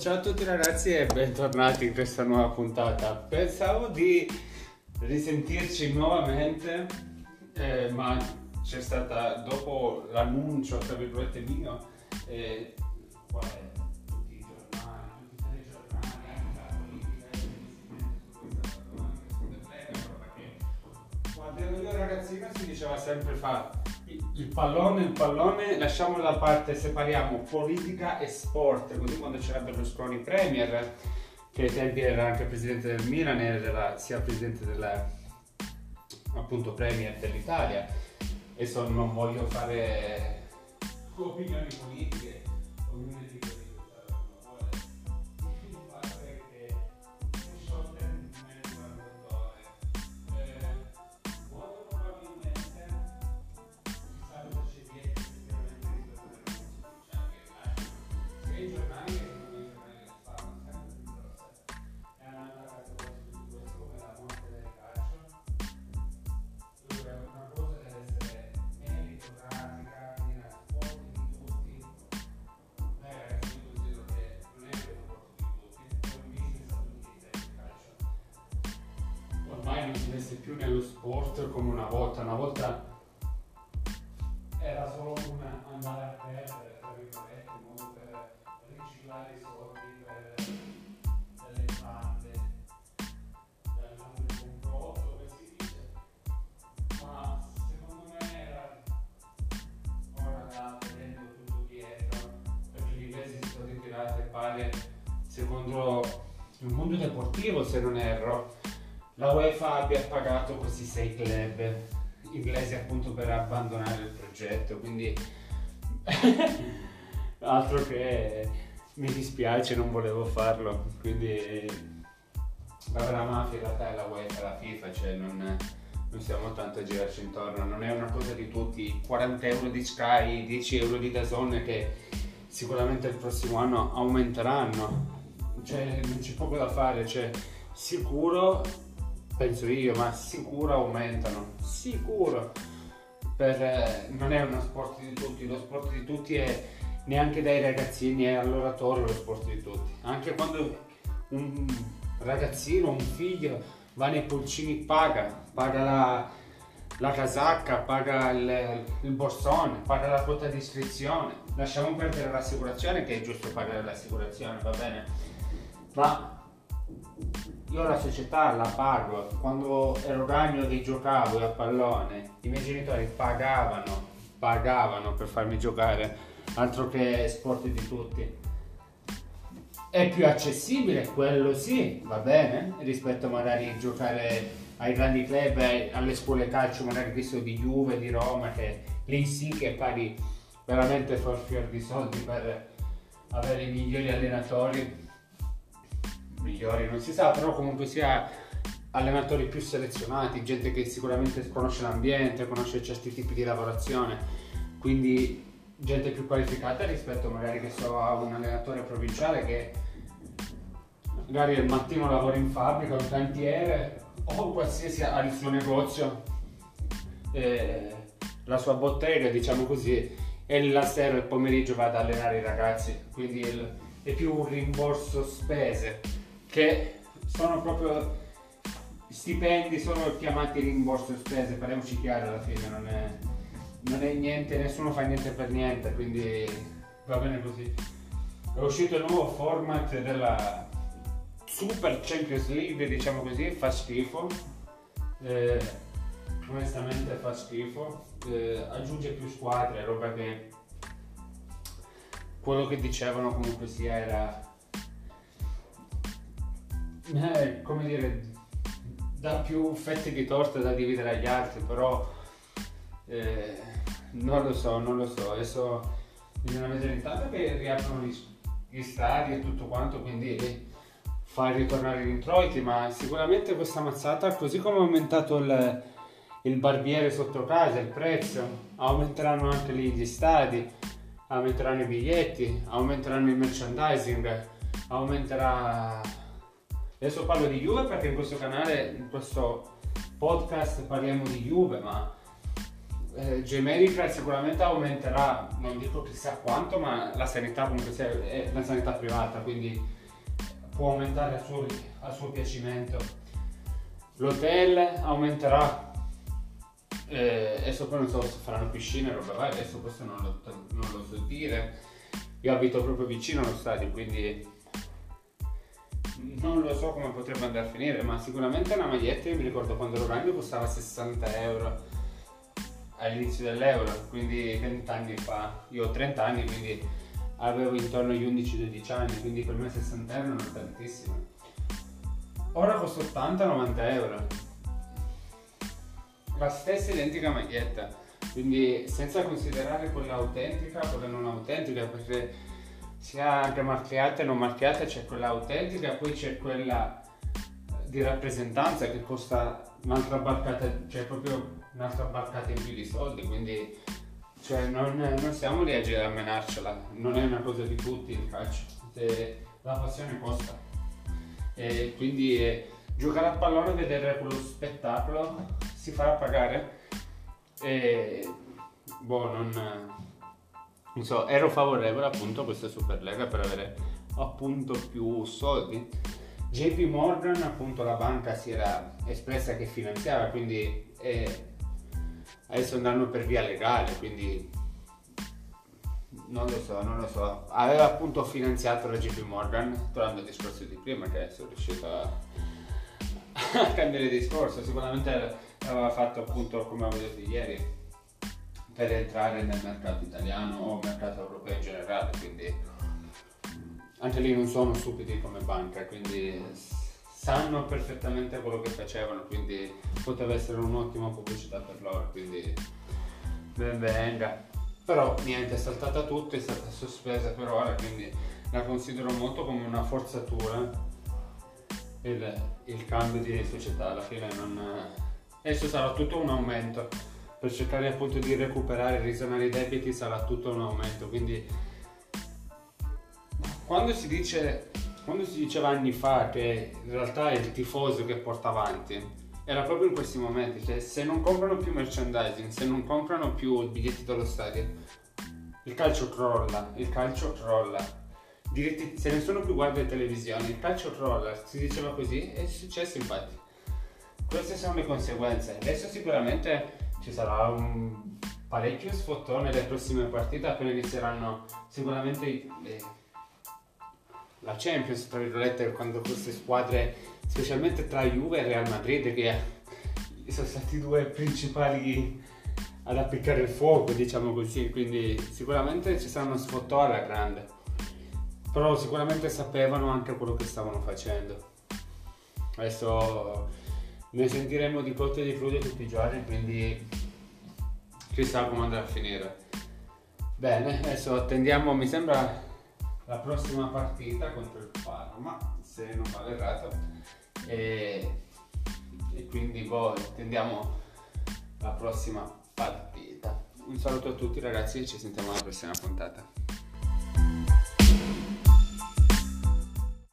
ciao a tutti ragazzi e bentornati in questa nuova puntata. Pensavo di risentirci nuovamente, eh, ma c'è stata dopo l'annuncio, tra virgolette mio, eh, qual è? Quando ero io ragazzino si diceva sempre fa il pallone, il pallone, lasciamolo da parte, separiamo politica e sport, così quando c'era Berlusconi Premier, che ai tempi era anche presidente del Milan, era sia presidente della, appunto Premier dell'Italia, e so, non voglio fare opinioni politiche, ognuno dice più nello sport come una volta. Una volta era solo un andare a perdere, tra virgolette, in modo per riciclare i soldi per delle bande, dal mondo del complotto, come si dice. Ma secondo me era ora da vedendo tutto dietro, perché gli inglesi si sono ritirati, pare, secondo il mondo deportivo, se non erro la UEFA abbia pagato questi sei club inglesi appunto per abbandonare il progetto, quindi altro che mi dispiace, non volevo farlo, quindi vabbè la mafia in realtà è la UEFA, la FIFA, cioè non, non stiamo tanto a girarci intorno, non è una cosa di tutti, 40 euro di Sky, 10 euro di Dazon che sicuramente il prossimo anno aumenteranno, cioè non c'è poco da fare, cioè sicuro penso io, ma sicuro aumentano, sicuro. Per, eh, non è uno sport di tutti, lo sport di tutti è neanche dai ragazzini, è all'oratorio lo sport di tutti. Anche quando un ragazzino, un figlio va nei pulcini paga, paga la, la casacca, paga il, il, borsone, paga la quota di iscrizione. Lasciamo perdere l'assicurazione che è giusto pagare l'assicurazione, va bene? Ma io la società la pago, quando ero ragno giocavo a pallone, i miei genitori pagavano, pagavano per farmi giocare, altro che sport di tutti. È più accessibile, quello sì, va bene, rispetto magari a giocare ai grandi club, alle scuole calcio, magari visto di Juve, di Roma, che lì sì che paghi veramente forfior di soldi per avere i migliori allenatori migliori non si sa, però comunque sia allenatori più selezionati, gente che sicuramente conosce l'ambiente, conosce certi tipi di lavorazione, quindi gente più qualificata rispetto magari che so a un allenatore provinciale che magari al mattino lavora in fabbrica, un cantiere o qualsiasi ha il suo negozio, eh, la sua bottega diciamo così, e la sera e il pomeriggio va ad allenare i ragazzi, quindi è più un rimborso spese che sono proprio stipendi, sono chiamati rimborso spese, parliamoci chiaro alla fine, non è, non è niente, nessuno fa niente per niente, quindi va bene così. È uscito il nuovo format della Super Champions League, diciamo così, fa schifo. Eh, onestamente fa schifo. Eh, aggiunge più squadre, roba che quello che dicevano comunque sia era eh, come dire, dà più fette di torta da dividere agli altri, però eh, non lo so, non lo so. Adesso bisogna vedere intanto che riaprono gli, gli stadi e tutto quanto, quindi far ritornare gli introiti, ma sicuramente questa mazzata, così come è aumentato il, il barbiere sotto casa, il prezzo, aumenteranno anche lì gli stadi, aumenteranno i biglietti, aumenteranno il merchandising, aumenterà Adesso parlo di Juve perché in questo canale, in questo podcast parliamo di Juve, ma eh, J-Medical sicuramente aumenterà, non dico chissà quanto, ma la sanità comunque sia, è una sanità privata, quindi può aumentare a suo, a suo piacimento. L'hotel aumenterà, eh, adesso poi non so se faranno piscine roba varia, adesso questo non lo, non lo so dire. Io abito proprio vicino allo stadio, quindi non lo so come potrebbe andare a finire, ma sicuramente una maglietta, io mi ricordo quando ero ragno costava 60 euro all'inizio dell'euro, quindi 20 anni fa, io ho 30 anni, quindi avevo intorno agli 11-12 anni, quindi per me 60 euro non è tantissimo. Ora costa 80-90 euro. La stessa identica maglietta, quindi senza considerare quella autentica, quella non autentica, perché sia anche marchiata e non marchiata c'è quella autentica, poi c'è quella di rappresentanza che costa un'altra barcata, cioè proprio un'altra barcata in più di soldi, quindi cioè, non, non siamo lì a menarcela, non è una cosa di tutti il calcio, la passione costa. E quindi eh, giocare a pallone e vedere quello spettacolo si farà pagare. E boh, non, non so, ero favorevole appunto a questa Superlega per avere appunto più soldi. JP Morgan, appunto la banca si era espressa che finanziava, quindi eh, adesso andranno per via legale, quindi non lo so, non lo so. Aveva appunto finanziato la JP Morgan, tornando al discorso di prima, che sono riuscito a, a cambiare discorso. Sicuramente aveva fatto appunto, come avevo detto ieri, per entrare nel mercato italiano o mercato europeo in generale, quindi anche lì non sono stupidi come banca, quindi sanno perfettamente quello che facevano, quindi poteva essere un'ottima pubblicità per loro, quindi ben venga. Però niente, è saltata tutto, è stata sospesa per ora, quindi la considero molto come una forzatura il, il cambio di società, alla fine non... Adesso sarà tutto un aumento, per cercare appunto di recuperare e risanare i debiti sarà tutto un aumento, quindi quando si dice quando si diceva anni fa che in realtà è il tifoso che porta avanti, era proprio in questi momenti, cioè se non comprano più merchandising, se non comprano più biglietti dello stadio, il calcio crolla, il calcio crolla. Diretti, se nessuno più guarda le televisioni, il calcio crolla, si diceva così, è successo infatti. Queste sono le conseguenze. Adesso sicuramente ci sarà un parecchio sfottone nelle prossime partite appena inizieranno sicuramente i, la Champions, tra virgolette, quando queste squadre, specialmente tra Juve e Real Madrid, che sono stati i due principali ad appiccare il fuoco, diciamo così, quindi sicuramente ci saranno sfottò alla grande, però sicuramente sapevano anche quello che stavano facendo. Adesso ne sentiremo di cotte e di crude tutti i giorni, quindi chissà come andrà a finire. Bene, adesso attendiamo, mi sembra la prossima partita contro il Parma, se non vado errato, e, e quindi boh, attendiamo la prossima partita. Un saluto a tutti ragazzi e ci sentiamo alla prossima puntata.